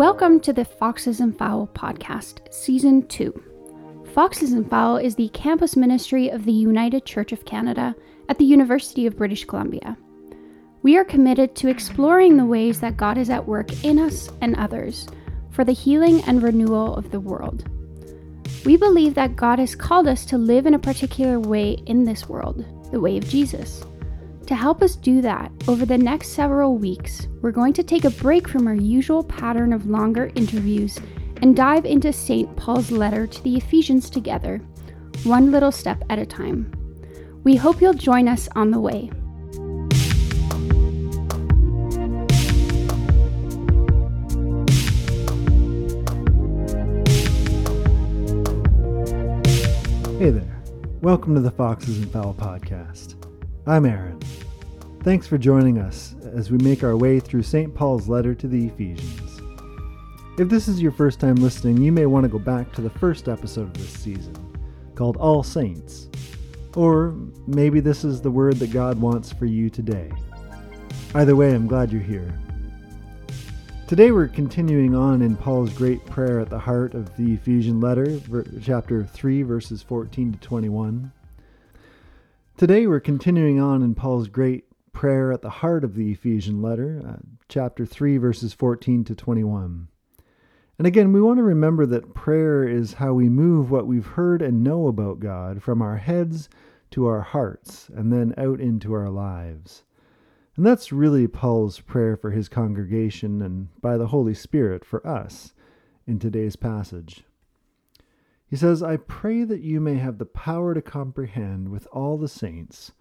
Welcome to the Foxes and Fowl podcast, Season 2. Foxes and Fowl is the campus ministry of the United Church of Canada at the University of British Columbia. We are committed to exploring the ways that God is at work in us and others for the healing and renewal of the world. We believe that God has called us to live in a particular way in this world, the way of Jesus. To help us do that, over the next several weeks, we're going to take a break from our usual pattern of longer interviews and dive into St. Paul's letter to the Ephesians together, one little step at a time. We hope you'll join us on the way. Hey there. Welcome to the Foxes and Fowl podcast. I'm Aaron. Thanks for joining us as we make our way through St. Paul's letter to the Ephesians. If this is your first time listening, you may want to go back to the first episode of this season, called All Saints. Or maybe this is the word that God wants for you today. Either way, I'm glad you're here. Today we're continuing on in Paul's great prayer at the heart of the Ephesian letter, chapter 3, verses 14 to 21. Today we're continuing on in Paul's great prayer at the heart of the Ephesian letter, uh, chapter 3, verses 14 to 21. And again, we want to remember that prayer is how we move what we've heard and know about God from our heads to our hearts and then out into our lives. And that's really Paul's prayer for his congregation and by the Holy Spirit for us in today's passage. He says, I pray that you may have the power to comprehend with all the saints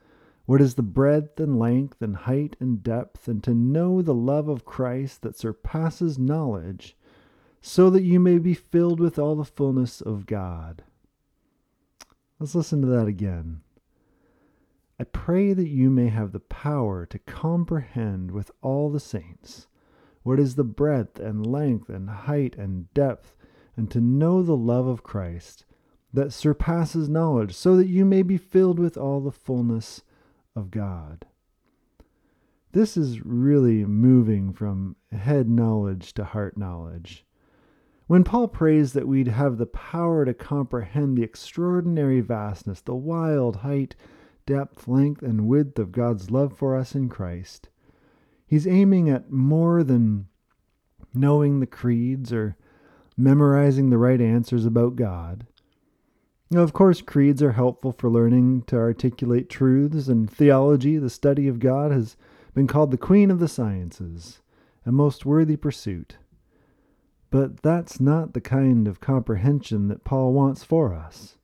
what is the breadth and length and height and depth, and to know the love of Christ that surpasses knowledge, so that you may be filled with all the fullness of God. Let's listen to that again. I pray that you may have the power to comprehend with all the saints what is the breadth and length and height and depth, and to know the love of Christ that surpasses knowledge, so that you may be filled with all the fullness of God. This is really moving from head knowledge to heart knowledge. When Paul prays that we'd have the power to comprehend the extraordinary vastness, the wild height, depth, length, and width of God's love for us in Christ, he's aiming at more than knowing the creeds or memorizing the right answers about God. Now, of course, creeds are helpful for learning to articulate truths, and theology, the study of God, has been called the queen of the sciences, a most worthy pursuit. But that's not the kind of comprehension that Paul wants for us.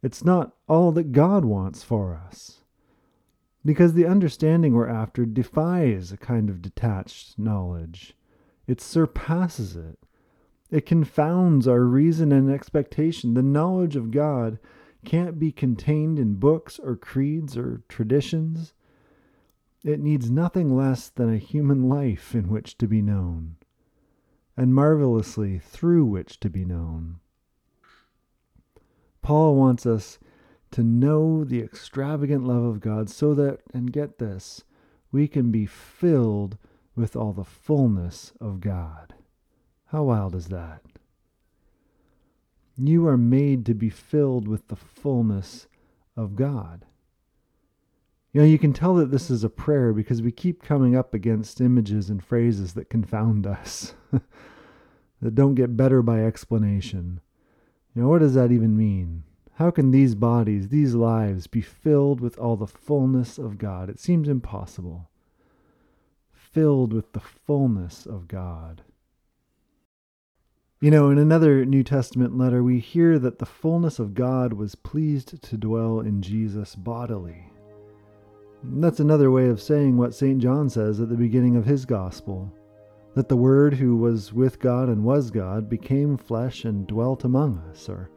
It's not all that God wants for us. Because the understanding we're after defies a kind of detached knowledge, it surpasses it. It confounds our reason and expectation. The knowledge of God can't be contained in books or creeds or traditions. It needs nothing less than a human life in which to be known, and marvelously through which to be known. Paul wants us to know the extravagant love of God so that, and get this, we can be filled with all the fullness of God. How wild is that? You are made to be filled with the fullness of God. You know, you can tell that this is a prayer because we keep coming up against images and phrases that confound us, that don't get better by explanation. You know, what does that even mean? How can these bodies, these lives, be filled with all the fullness of God? It seems impossible. Filled with the fullness of God. You know, in another New Testament letter, we hear that the fullness of God was pleased to dwell in Jesus bodily. That's another way of saying what St. John says at the beginning of his gospel that the Word who was with God and was God became flesh and dwelt among us, or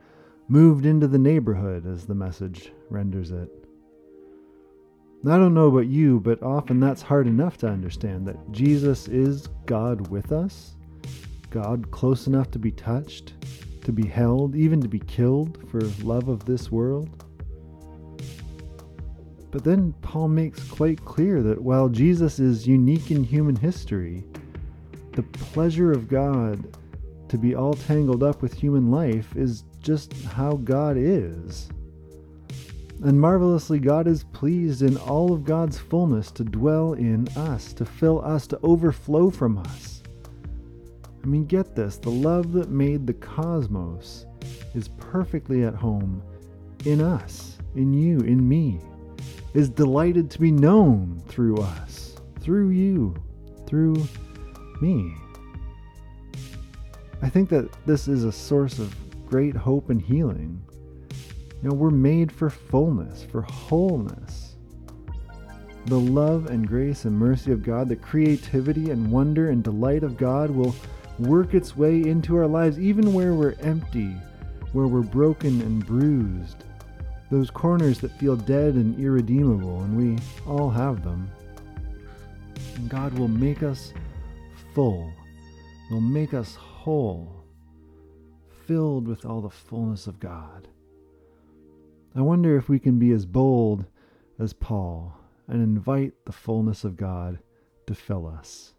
moved into the neighborhood, as the message renders it. I don't know about you, but often that's hard enough to understand that Jesus is God with us God close enough to be touched, to be held, even to be killed for love of this world? But then Paul makes quite clear that while Jesus is unique in human history, the pleasure of God to be all tangled up with human life is just how God is. And marvelously, God is pleased in all of God's fullness to dwell in us, to fill us, to overflow from us. I mean, get this the love that made the cosmos is perfectly at home in us, in you, in me, is delighted to be known through us, through you, through me. I think that this is a source of great hope and healing. You know, we're made for fullness, for wholeness. The love and grace and mercy of God, the creativity and wonder and delight of God will work its way into our lives, even where we're empty, where we're broken and bruised. Those corners that feel dead and irredeemable, and we all have them. And God will make us full, will make us whole, filled with all the fullness of God. I wonder if we can be as bold as Paul and invite the fullness of God to fill us.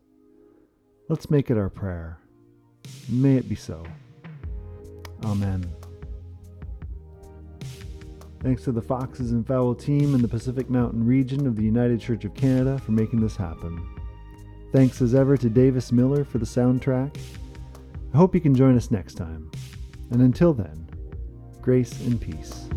Let's make it our prayer. May it be so. Amen. Thanks to the Foxes and Fowl team in the Pacific Mountain region of the United Church of Canada for making this happen. Thanks as ever to Davis Miller for the soundtrack. I hope you can join us next time. And until then, grace and peace.